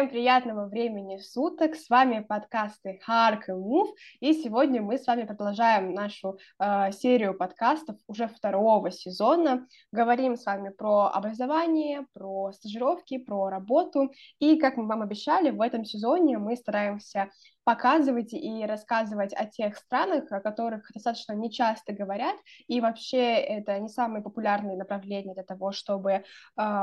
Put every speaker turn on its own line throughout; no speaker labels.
Всем приятного времени суток. С вами подкасты Hark и Move. И сегодня мы с вами продолжаем нашу э, серию подкастов уже второго сезона. Говорим с вами про образование, про стажировки, про работу. И, как мы вам обещали, в этом сезоне мы стараемся показывать и рассказывать о тех странах, о которых достаточно нечасто говорят, и вообще это не самые популярные направления для того, чтобы э,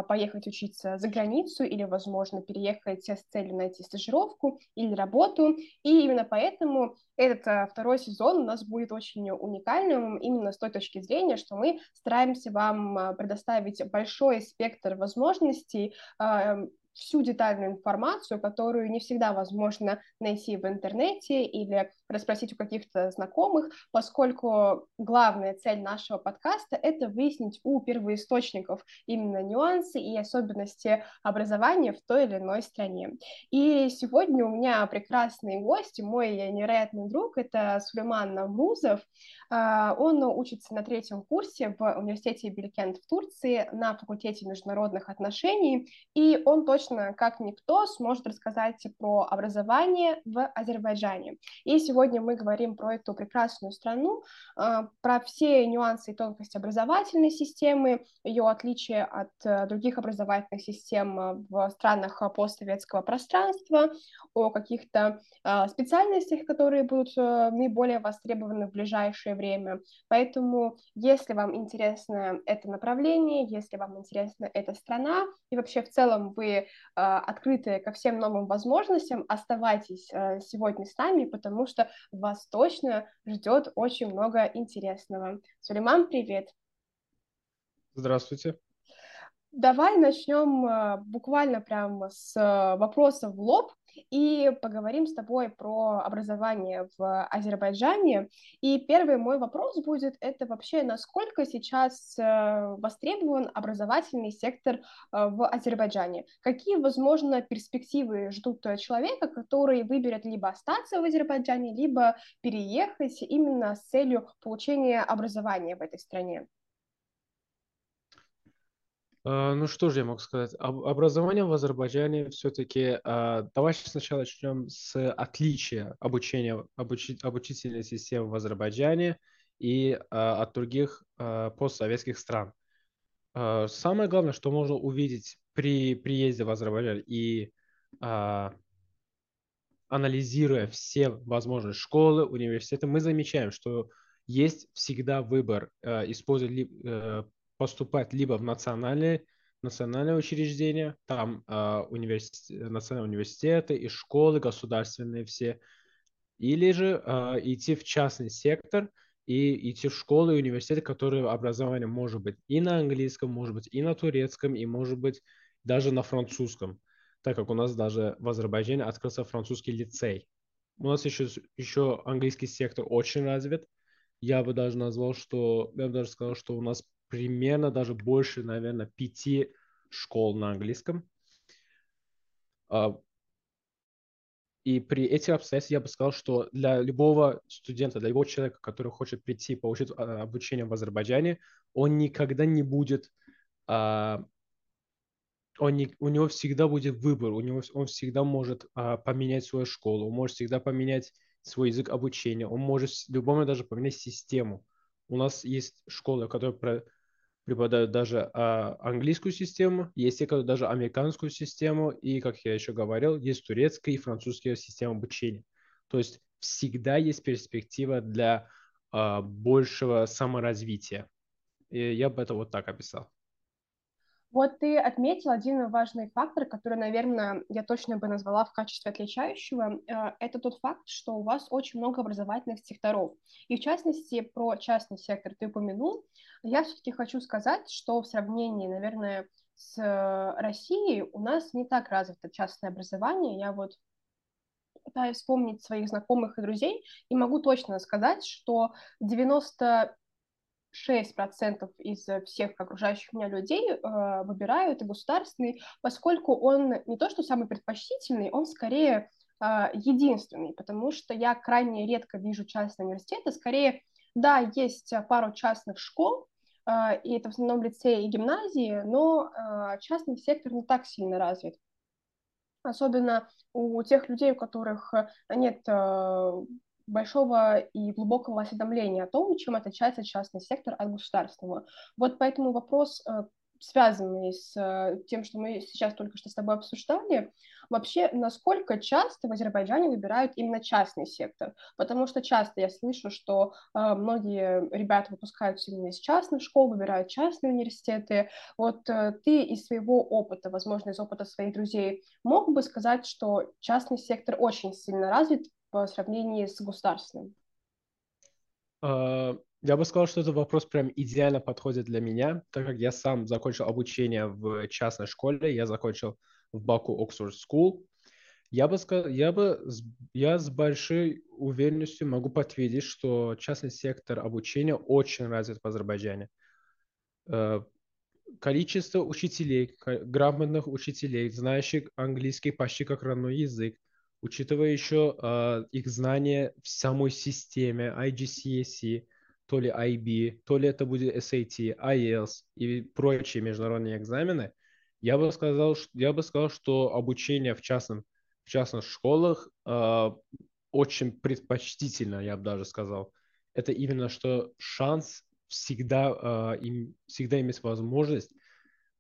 поехать учиться за границу или, возможно, переехать с целью найти стажировку или работу, и именно поэтому этот э, второй сезон у нас будет очень уникальным именно с той точки зрения, что мы стараемся вам э, предоставить большой спектр возможностей э, всю детальную информацию, которую не всегда возможно найти в интернете или расспросить у каких-то знакомых, поскольку главная цель нашего подкаста — это выяснить у первоисточников именно нюансы и особенности образования в той или иной стране. И сегодня у меня прекрасный гость, мой невероятный друг — это Сулейман Наврузов. А, он учится на третьем курсе в университете Билькент в Турции на факультете международных отношений, и он точно, как никто, сможет рассказать про образование в Азербайджане. И сегодня мы говорим про эту прекрасную страну, а, про все нюансы и тонкости образовательной системы, ее отличие от э, других образовательных систем э, в странах постсоветского пространства, о каких-то а, специальностях, которые будут э, наиболее востребованы в ближайшее время. Поэтому, если вам интересно это направление, если вам интересна эта страна, и вообще в целом вы э, открыты ко всем новым возможностям, оставайтесь э, сегодня с нами, потому что вас точно ждет очень много интересного. Сулейман, привет!
Здравствуйте!
Давай начнем э, буквально прямо с э, вопроса в лоб и поговорим с тобой про образование в Азербайджане. И первый мой вопрос будет, это вообще насколько сейчас э, востребован образовательный сектор э, в Азербайджане? Какие, возможно, перспективы ждут человека, который выберет либо остаться в Азербайджане, либо переехать именно с целью получения образования в этой стране?
А, ну что же я могу сказать? Образование в Азербайджане все-таки... А, давайте сначала начнем с отличия обучения, обучи, обучительной системы в Азербайджане и а, от других постсоветских стран. Самое главное, что можно увидеть при приезде в Азербайджан и анализируя все возможные школы, университеты, мы замечаем, что есть всегда выбор использовать э, поступать либо в национальные, национальные учреждения, там э, университет, национальные университеты и школы государственные все, или же э, идти в частный сектор и идти в школы и университеты, которые образование может быть и на английском, может быть и на турецком, и может быть даже на французском, так как у нас даже в Азербайджане открылся французский лицей. У нас еще, еще английский сектор очень развит. Я бы даже назвал, что, я бы даже сказал, что у нас примерно даже больше, наверное, пяти школ на английском. А, и при этих обстоятельствах я бы сказал, что для любого студента, для любого человека, который хочет прийти получить а, обучение в Азербайджане, он никогда не будет, а, он не, у него всегда будет выбор, у него, он всегда может поменять свою школу, он может всегда поменять свой язык обучения, он может в любом момент даже поменять систему. У нас есть школы, которые преподают даже а, английскую систему, есть те, которые даже американскую систему, и, как я еще говорил, есть турецкая и французская система обучения. То есть всегда есть перспектива для а, большего саморазвития. И я бы это вот так описал.
Вот ты отметил один важный фактор, который, наверное, я точно бы назвала в качестве отличающего. Э, это тот факт, что у вас очень много образовательных секторов. И в частности, про частный сектор ты упомянул. Я все-таки хочу сказать, что в сравнении, наверное, с Россией у нас не так развито частное образование. Я вот пытаюсь вспомнить своих знакомых и друзей, и могу точно сказать, что 90 6% из всех окружающих меня людей э, выбирают государственный, поскольку он не то что самый предпочтительный, он скорее э, единственный, потому что я крайне редко вижу частные университеты, скорее, да, есть пару частных школ, э, и это в основном лицеи и гимназии, но э, частный сектор не так сильно развит. особенно у тех людей, у которых нет большого и глубокого осведомления о том, чем отличается частный сектор от государственного. Вот поэтому вопрос связанный с э, тем, что мы сейчас только что с тобой обсуждали, вообще, насколько часто в Азербайджане выбирают именно частный сектор? Потому что часто я слышу, что э, многие ребята выпускаются именно из частных школ, выбирают частные университеты. Вот э, ты из своего опыта, возможно, из опыта своих друзей, мог бы сказать, что частный сектор очень сильно развит по сравнению с государственным?
А, я бы сказал, что этот вопрос прям идеально подходит для меня, так как я сам закончил обучение в частной школе, я закончил в Баку Оксфорд School. Я бы сказал, я бы, я с большой уверенностью могу подтвердить, что частный сектор обучения очень развит в Азербайджане. Э, количество учителей, грамотных учителей, знающих английский почти как родной язык, учитывая еще э, их знания в самой системе IGCSE, то ли IB, то ли это будет SAT, IELTS и прочие международные экзамены, я бы сказал, что, я бы сказал, что обучение в, частном, в частных школах э, очень предпочтительно, я бы даже сказал. Это именно что шанс всегда, э, им, всегда иметь возможность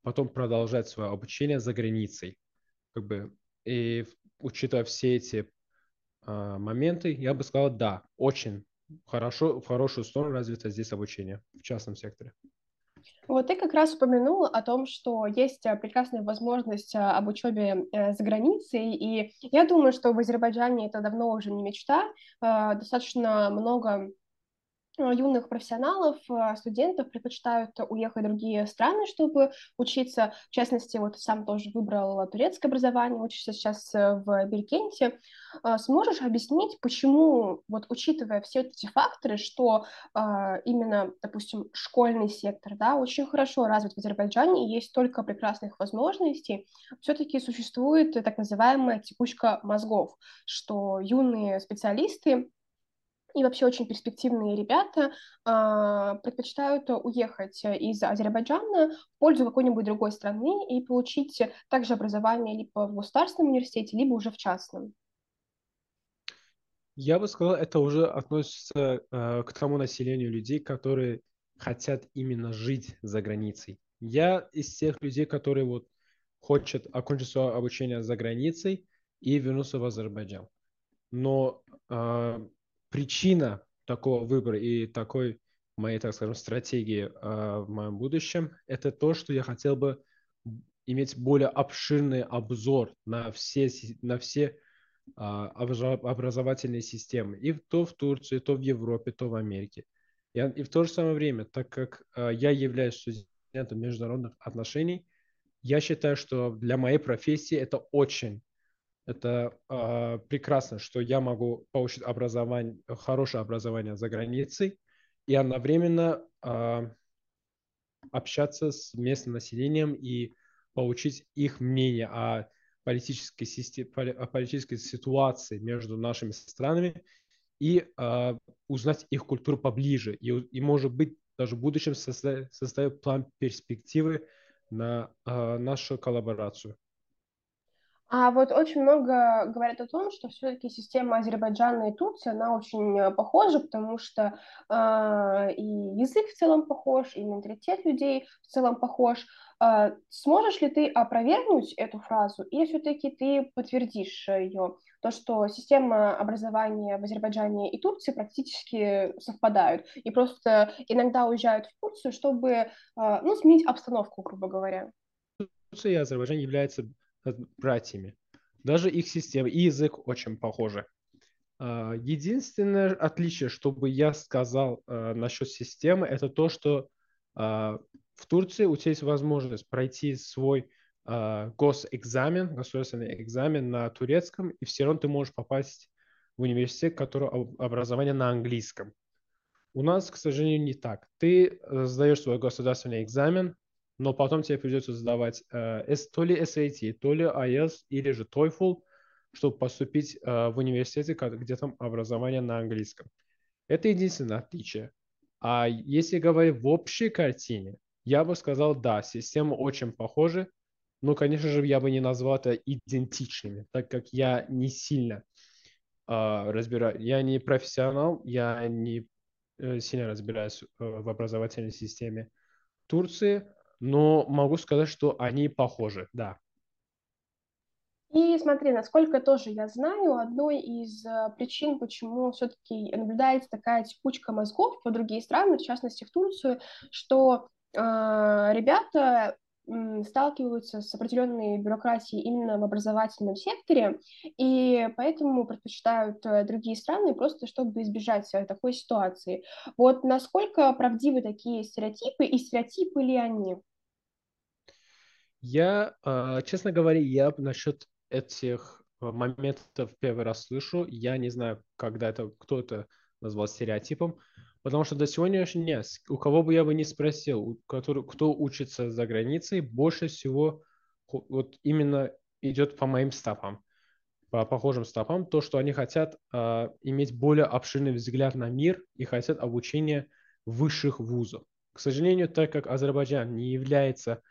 потом продолжать свое обучение за границей. Как бы, и учитывая все эти э, моменты, я бы сказал, да, очень хорошо, в хорошую сторону развито здесь обучение в частном секторе.
Вот ты как раз упомянул о том, что есть э, прекрасная возможность э, об учебе э, за границей, и я думаю, что в Азербайджане это давно уже не мечта. Достаточно много юных профессионалов, э, студентов предпочитают уехать в другие страны, чтобы учиться. В частности, вот сам тоже выбрал турецкое образование, учишься сейчас э, в Белькенте. Сможешь объяснить, почему, вот учитывая все эти факторы, что именно, допустим, школьный сектор, да, очень хорошо развит в Азербайджане, и есть столько прекрасных возможностей, все-таки существует так называемая текучка мозгов, что юные специалисты и вообще очень перспективные ребята э, предпочитают уехать из Азербайджана в пользу какой-нибудь другой страны и получить также образование либо в государственном университете, либо уже в частном.
Я бы сказал, это уже относится э, к тому населению людей, которые хотят именно жить за границей. Я из тех людей, которые вот хотят окончить свое обучение за границей и вернуться в Азербайджан. Но э, причина такого выбора и такой моей, так скажем, стратегии э, в моем будущем, это то, что я хотел бы иметь более обширный обзор на все, на все э, образовательные системы, и то в Турции, то в Европе, то в Америке. И, и в то же самое время, так как э, я являюсь студентом международных отношений, я считаю, что для моей профессии это очень это э, прекрасно, что я могу получить образование, хорошее образование за границей и одновременно э, общаться с местным населением и получить их мнение о политической, системе, о политической ситуации между нашими странами и э, узнать их культуру поближе. И, и может быть, даже в будущем составить, план перспективы на э, нашу коллаборацию.
А вот очень много говорят о том, что все-таки система Азербайджана и Турции, она очень э, похожа, потому что э, и язык в целом похож, и менталитет людей в целом похож. Э, сможешь ли ты опровергнуть эту фразу, или все-таки ты подтвердишь ее? То, что система образования в Азербайджане и Турции практически совпадают, и просто иногда уезжают в Турцию, чтобы э, ну, сменить обстановку, грубо говоря.
Турция и Азербайджан являются братьями. Даже их система и язык очень похожи. А, единственное отличие, чтобы я сказал а, насчет системы, это то, что а, в Турции у тебя есть возможность пройти свой госэкзамен, государственный экзамен на турецком, и все равно ты можешь попасть в университет, который образование на английском. У нас, к сожалению, не так. Ты э, сдаешь свой государственный экзамен, но потом тебе придется сдавать э, то ли SAT, то ли IELTS или же TOEFL, чтобы поступить э, в университете, где там образование на английском. Это единственное отличие. А если говорить в общей картине, я бы сказал, да, система очень похожа, Но, конечно же, я бы не назвал это идентичными, так как я не сильно э, разбираю. Я не профессионал, я не э, сильно разбираюсь э, в образовательной системе Турции, но могу сказать, что они похожи, да.
И смотри, насколько тоже я знаю, одной из э, причин, почему все-таки наблюдается такая текучка мозгов по другие страны, в частности в Турцию, что э, ребята сталкиваются с определенной бюрократией именно в образовательном секторе, и поэтому предпочитают э, другие страны просто чтобы избежать э, такой ситуации. Вот насколько правдивы такие стереотипы, и стереотипы ли они?
Я, а, честно говоря, я насчет этих моментов первый раз слышу. Я не знаю, когда это кто-то назвал стереотипом, потому что до сегодняшнего дня, у кого бы я бы не спросил, который, кто учится за границей, больше всего вот именно идет по моим стопам, по похожим стопам, то, что они хотят э, иметь более обширный взгляд на мир и хотят обучения высших вузов. К сожалению, так как Азербайджан не является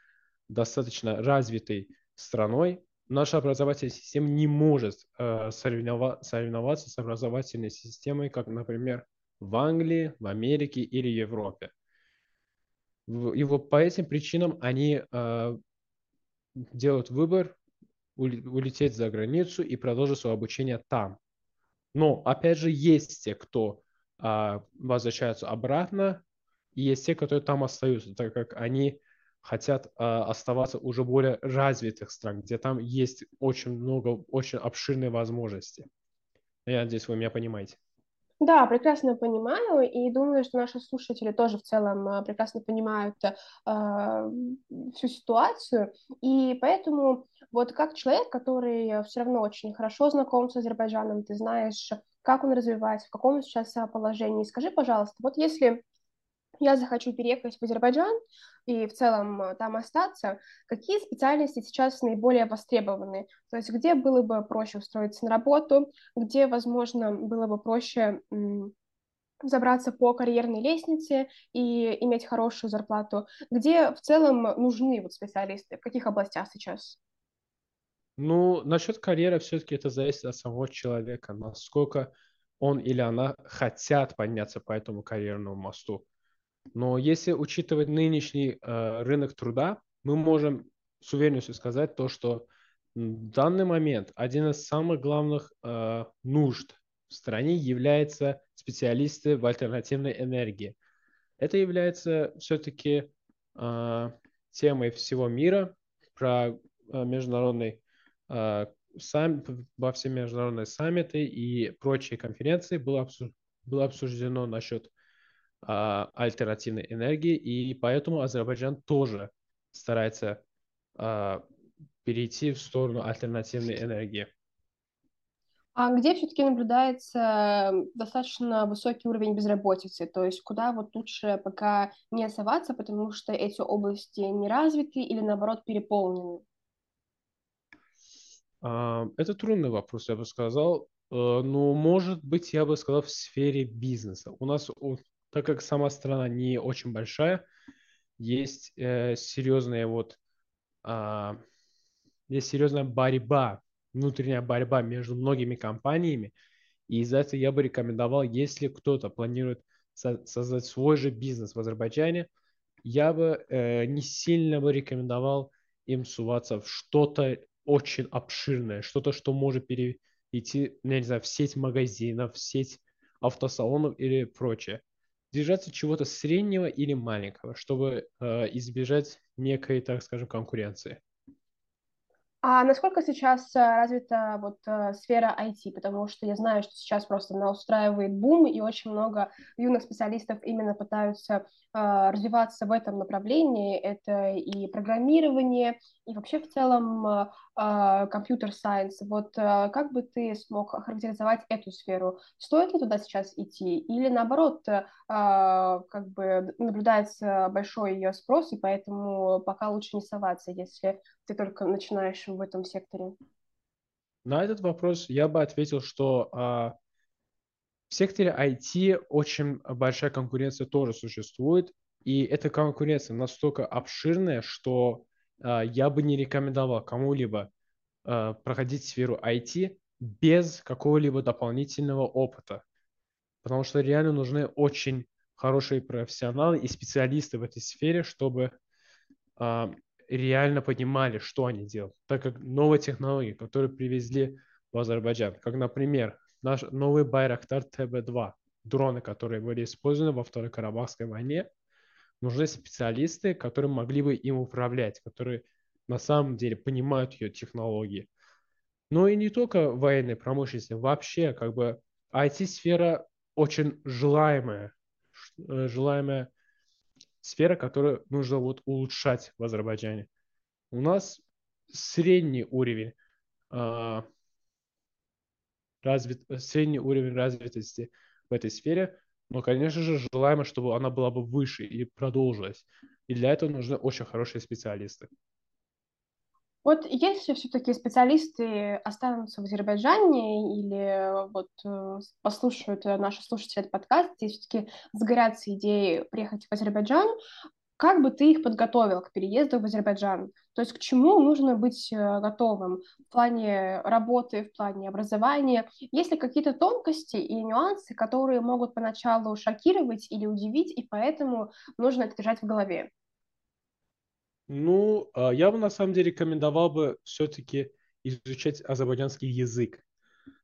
достаточно развитой страной, наша образовательная система не может э, соревноваться с образовательной системой, как, например, в Англии, в Америке или Европе. И вот по этим причинам они э, делают выбор улететь за границу и продолжить свое обучение там. Но, опять же, есть те, кто э, возвращаются обратно, и есть те, которые там остаются, так как они хотят э, оставаться уже более развитых стран, где там есть очень много, очень обширные возможности. Я надеюсь, вы меня понимаете.
Да, прекрасно понимаю, и думаю, что наши слушатели тоже в целом а, прекрасно понимают э, всю ситуацию, и поэтому вот как человек, который все равно очень хорошо знаком с Азербайджаном, ты знаешь, как он развивается, в каком он сейчас положении, скажи, пожалуйста, вот если я захочу переехать в Азербайджан и в целом э, там остаться, какие специальности сейчас наиболее востребованы? То есть где было бы проще устроиться на работу, где, возможно, было бы проще забраться по карьерной лестнице и иметь хорошую зарплату, где в целом нужны вот специалисты, в каких областях сейчас?
Ну, насчет карьеры все-таки это зависит от самого человека, насколько он или она хотят подняться по этому карьерному мосту. Но если учитывать нынешний э, рынок труда, мы можем с уверенностью сказать то, что в данный момент один из самых главных э, нужд в стране является специалисты в альтернативной энергии. Это является все-таки э, темой всего мира про э, международный э, сам, во все международные саммиты и прочие конференции было, обсуж, было обсуждено насчет а, альтернативной энергии, и поэтому Азербайджан тоже старается а, перейти в сторону альтернативной энергии.
А где все-таки наблюдается достаточно высокий уровень безработицы? То есть куда вот лучше пока не соваться, потому что эти области не развиты или наоборот переполнены?
А, это трудный вопрос, я бы сказал. Э, Но, ну, может быть, я бы сказал, в сфере бизнеса. У нас так как сама страна не очень большая, есть э, серьезная вот э, есть серьезная борьба, внутренняя борьба между многими компаниями, и из-за этого я бы рекомендовал, если кто-то планирует со- создать свой же бизнес в Азербайджане, я бы э, не сильно бы рекомендовал им суваться в что-то очень обширное, что-то, что может перейти, не знаю, в сеть магазинов, в сеть автосалонов или прочее держаться чего-то среднего или маленького, чтобы э, избежать некой, так скажем, конкуренции.
А насколько сейчас э, развита вот э, сфера IT? Потому что я знаю, что сейчас просто она устраивает бум, и очень много юных специалистов именно пытаются э, развиваться в этом направлении. Это и программирование, и вообще в целом компьютер-сайенс. Вот как бы ты смог охарактеризовать эту сферу? Стоит ли туда сейчас идти? Или наоборот, как бы наблюдается большой ее спрос, и поэтому пока лучше не соваться, если ты только начинаешь в этом секторе?
На этот вопрос я бы ответил, что а, в секторе IT очень большая конкуренция тоже существует, и эта конкуренция настолько обширная, что э, я бы не рекомендовал кому-либо э, проходить сферу IT без какого-либо дополнительного опыта. Потому что реально нужны очень хорошие профессионалы и специалисты в этой сфере, чтобы э, реально понимали, что они делают. Так как новые технологии, которые привезли в Азербайджан, как, например, наш новый Байрактар ТБ-2, дроны, которые были использованы во Второй Карабахской войне, нужны специалисты, которые могли бы им управлять, которые на самом деле понимают ее технологии. Но и не только военной промышленности, вообще как бы IT-сфера очень желаемая, э, желаемая сфера, которую нужно вот улучшать в Азербайджане. У нас средний уровень э, развит, средний уровень развитости в этой сфере, но, конечно же, желаемо, чтобы она была бы выше и продолжилась. И для этого нужны очень хорошие специалисты.
Вот если все-таки специалисты останутся в Азербайджане или вот э, послушают наши слушатели этот подкаст, и все-таки сгорятся идеи приехать в Азербайджан, как бы ты их подготовил к переезду в Азербайджан? То есть к чему нужно быть э, готовым в плане работы, в плане образования? Есть ли какие-то тонкости и нюансы, которые могут поначалу шокировать или удивить, и поэтому нужно это держать в голове?
Ну, а, я бы на самом деле рекомендовал бы все-таки изучать азербайджанский язык,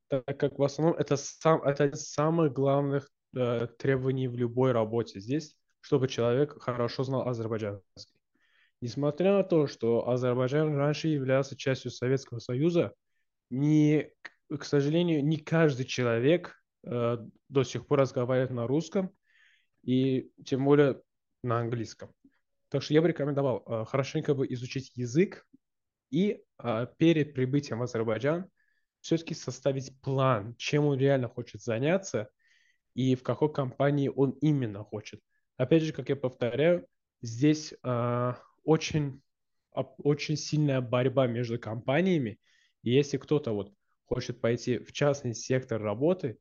так как в основном это, сам, это один из самых главных э, требований в любой работе здесь, чтобы человек хорошо знал азербайджанский. Несмотря на то, что Азербайджан раньше являлся частью Советского Союза, не, к сожалению, не каждый человек э, до сих пор разговаривает на русском и тем более на английском. Так что я бы рекомендовал э, хорошенько бы изучить язык и э, перед прибытием в Азербайджан все-таки составить план, чем он реально хочет заняться и в какой компании он именно хочет. Опять же, как я повторяю, здесь э, очень, очень сильная борьба между компаниями. И если кто-то вот хочет пойти в частный сектор работы,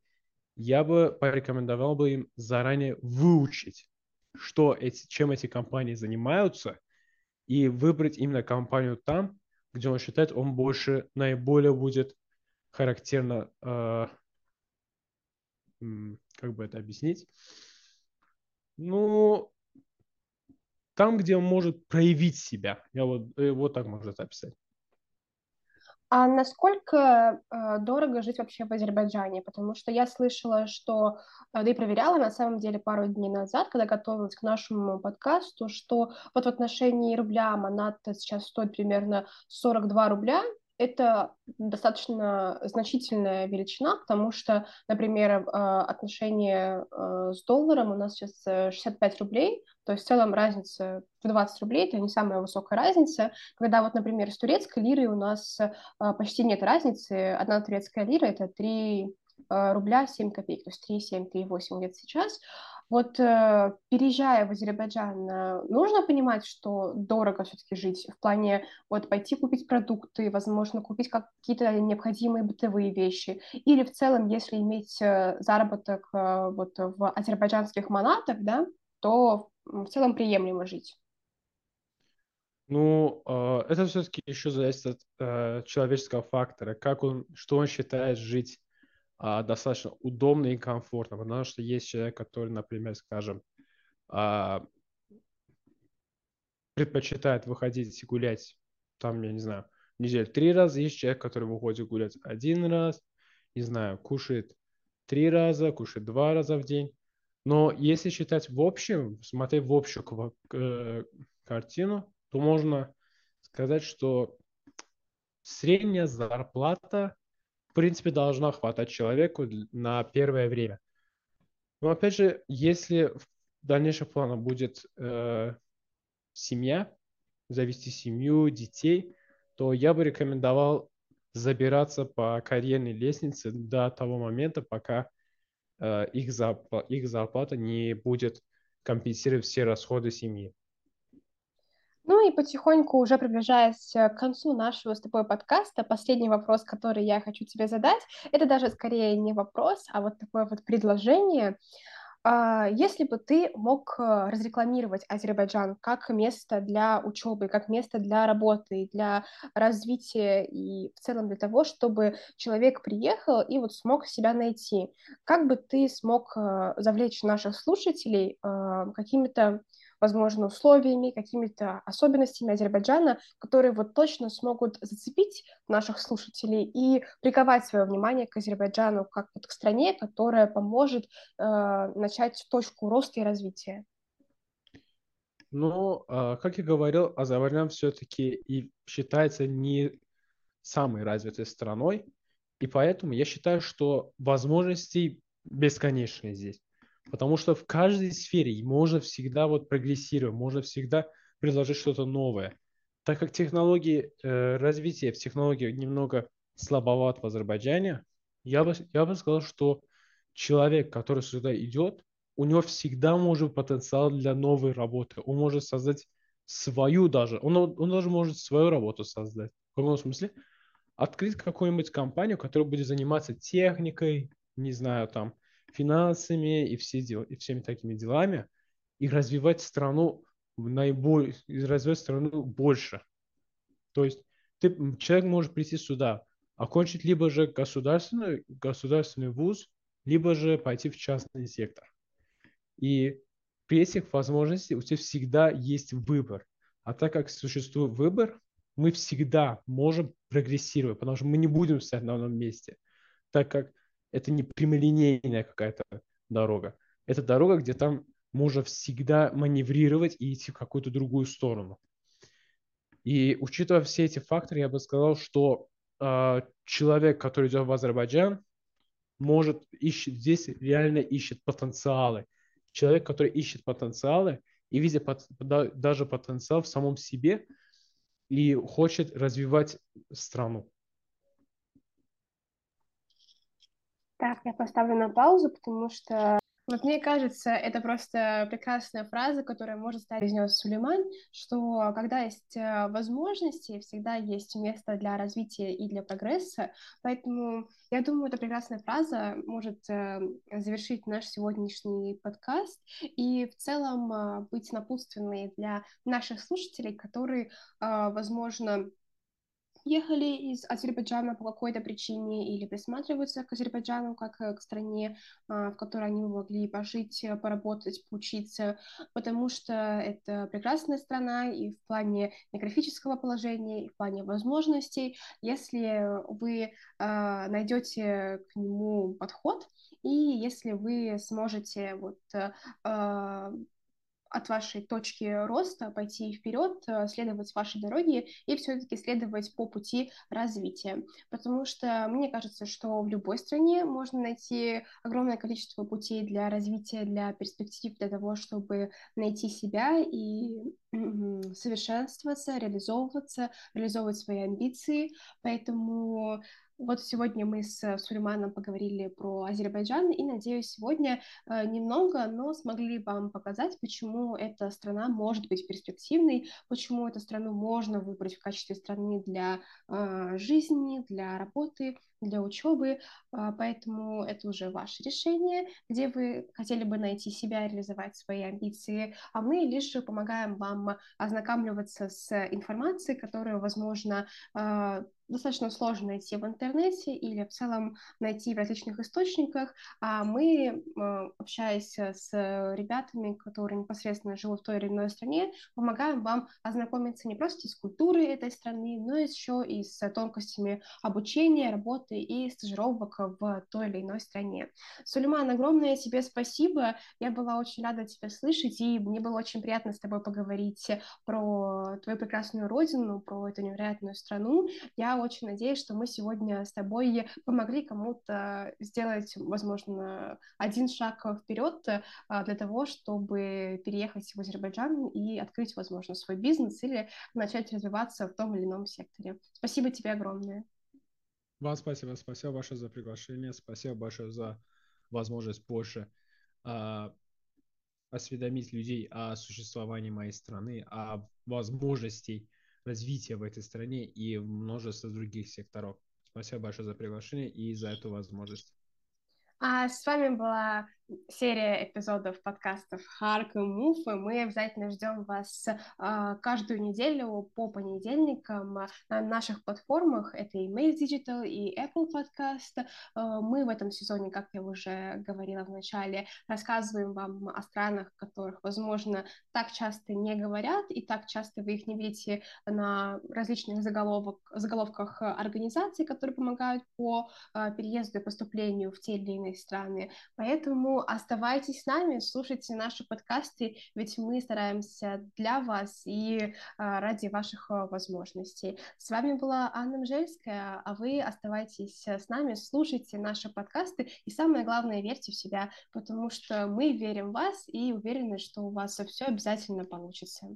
я бы порекомендовал бы им заранее выучить что эти, чем эти компании занимаются, и выбрать именно компанию там, где он считает, он больше, наиболее будет характерно, э, как бы это объяснить, ну, там, где он может проявить себя. Я вот, э, вот так можно это описать.
А насколько э, дорого жить вообще в Азербайджане? Потому что я слышала, что, э, да и проверяла на самом деле пару дней назад, когда готовилась к нашему подкасту, что вот в отношении рубля Моната сейчас стоит примерно 42 рубля, это достаточно значительная величина, потому что, например, э, отношение э, с долларом у нас сейчас 65 рублей, то есть в целом разница в 20 рублей, это не самая высокая разница. Когда вот, например, с турецкой лирой у нас э, почти нет разницы, одна турецкая лира — это 3 рубля 7 копеек, то есть 3,7, 3,8 где-то сейчас. Вот э, переезжая в Азербайджан, э, нужно понимать, что дорого все-таки жить в плане вот пойти купить продукты, возможно, купить какие-то необходимые бытовые вещи, или в целом, если иметь э, заработок вот в азербайджанских манатах, да, то в целом приемлемо жить.
Ну, это все-таки еще зависит от человеческого фактора, как он, что он считает жить а, достаточно удобно и комфортно, потому что есть человек, который, например, скажем, а, предпочитает выходить гулять, там, я не знаю, неделю три раза, есть человек, который выходит гулять один раз, не знаю, кушает три раза, кушает два раза в день. Но если считать в общем, смотреть в общую картину, то можно сказать, что средняя зарплата в принципе, должна хватать человеку на первое время. Но опять же, если в дальнейшем плане будет э, семья, завести семью, детей, то я бы рекомендовал забираться по карьерной лестнице до того момента, пока э, их, зарп- их зарплата не будет компенсировать все расходы семьи.
Ну и потихоньку, уже приближаясь к концу нашего с тобой подкаста, последний вопрос, который я хочу тебе задать, это даже скорее не вопрос, а вот такое вот предложение. А, если бы ты мог э, разрекламировать Азербайджан как место для учебы, как место для работы, для развития и в целом для того, чтобы человек приехал и вот смог себя найти, как бы ты смог э, завлечь наших слушателей э, какими-то возможно, условиями, какими-то особенностями Азербайджана, которые вот точно смогут зацепить наших слушателей и приковать свое внимание к Азербайджану как вот к стране, которая поможет э, начать точку роста и развития.
Ну, э, как я говорил, Азербайджан все-таки и считается не самой развитой страной, и поэтому я считаю, что возможностей бесконечные здесь. Потому что в каждой сфере можно всегда вот прогрессировать, можно всегда предложить что-то новое. Так как технологии, э, развитие в технологии немного слабоват в Азербайджане, я бы, я бы сказал, что человек, который сюда идет, у него всегда может быть потенциал для новой работы. Он может создать свою даже, он, он даже может свою работу создать. В каком смысле? Открыть какую-нибудь компанию, которая будет заниматься техникой, не знаю, там, финансами и, все дел, и всеми такими делами, и развивать страну наиболее, и развивать страну больше. То есть ты, человек может прийти сюда, окончить либо же государственный, государственный вуз, либо же пойти в частный сектор. И при этих возможностях у тебя всегда есть выбор. А так как существует выбор, мы всегда можем прогрессировать, потому что мы не будем стоять на одном месте. Так как это не прямолинейная какая-то дорога. Это дорога, где там можно всегда маневрировать и идти в какую-то другую сторону. И учитывая все эти факторы, я бы сказал, что э, человек, который идет в Азербайджан, может ищет здесь реально ищет потенциалы. Человек, который ищет потенциалы и видит пот, даже потенциал в самом себе и хочет развивать страну.
Так, я поставлю на паузу, потому что вот мне кажется, это просто прекрасная фраза, которая может стать произнес Сулейман, что когда есть э, возможности, всегда есть место для развития и для прогресса. Поэтому я думаю, эта прекрасная фраза может э, завершить наш сегодняшний подкаст и в целом э, быть напутственной для наших слушателей, которые, возможно, ехали из Азербайджана по какой-то причине или присматриваются к Азербайджану как э, к стране, а, в которой они могли пожить, э, поработать, поучиться, потому что это прекрасная страна и в плане географического положения, и в плане возможностей. Если вы а, найдете к нему подход, и если вы сможете вот а, от вашей точки роста пойти вперед, э, следовать вашей дороге и все-таки следовать по пути развития. Потому что мне кажется, что в любой стране можно найти огромное количество путей для развития, для перспектив, для того, чтобы найти себя и совершенствоваться, реализовываться, реализовывать свои амбиции. Поэтому вот сегодня мы с Сулейманом поговорили про Азербайджан, и, надеюсь, сегодня э, немного, но смогли вам показать, почему эта страна может быть перспективной, почему эту страну можно выбрать в качестве страны для э, жизни, для работы, для учебы, а, поэтому это уже ваше решение, где вы хотели бы найти себя, реализовать свои амбиции, а мы лишь помогаем вам ознакомливаться с информацией, которую, возможно, а, достаточно сложно найти в интернете или в целом найти в различных источниках, а мы, а, общаясь с ребятами, которые непосредственно живут в той или иной стране, помогаем вам ознакомиться не просто с культурой этой страны, но еще и с тонкостями обучения, работы и стажировок в той или иной стране. Сулейман, огромное тебе спасибо. Я была очень рада тебя слышать, и мне было очень приятно с тобой поговорить про твою прекрасную родину, про эту невероятную страну. Я очень надеюсь, что мы сегодня с тобой помогли кому-то сделать, возможно, один шаг вперед а, для того, чтобы переехать в Азербайджан и открыть, возможно, свой бизнес или начать развиваться в том или ином секторе. Спасибо тебе огромное.
Вам спасибо, спасибо большое за приглашение, спасибо большое за возможность больше э, осведомить людей о существовании моей страны, о возможностей развития в этой стране и множество других секторов. Спасибо большое за приглашение и за эту возможность.
А с вами была серия эпизодов подкастов Харк и Муф. Мы обязательно ждем вас а, каждую неделю по понедельникам на наших платформах. Это и Maze Digital, и Apple Podcast. А, мы в этом сезоне, как я уже говорила в начале, рассказываем вам о странах, о которых, возможно, так часто не говорят, и так часто вы их не видите на различных заголовок, заголовках организаций, которые помогают по а, переезду и поступлению в те или иные страны. Поэтому оставайтесь с нами, слушайте наши подкасты, ведь мы стараемся для вас и а, ради ваших а, возможностей. С вами была Анна Мжельская, а вы оставайтесь с нами, слушайте наши подкасты и самое главное, верьте в себя, потому что мы верим в вас и уверены, что у вас все обязательно получится.